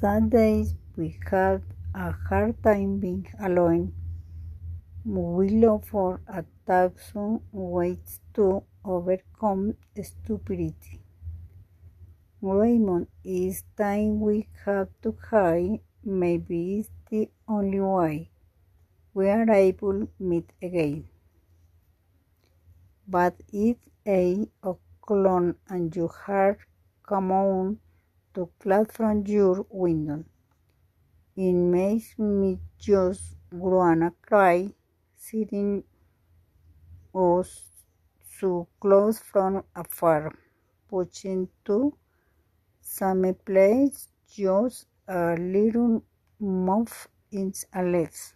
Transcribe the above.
Some days we have a hard time being alone. We look for a thousand ways to overcome stupidity. Raymond, it's time we have to hide. Maybe it's the only way we are able meet again. But it's eight o'clock and you have come on to clap from your window. It makes me just wanna cry, sitting us so close from afar, watching to some place just a little mouth in a legs.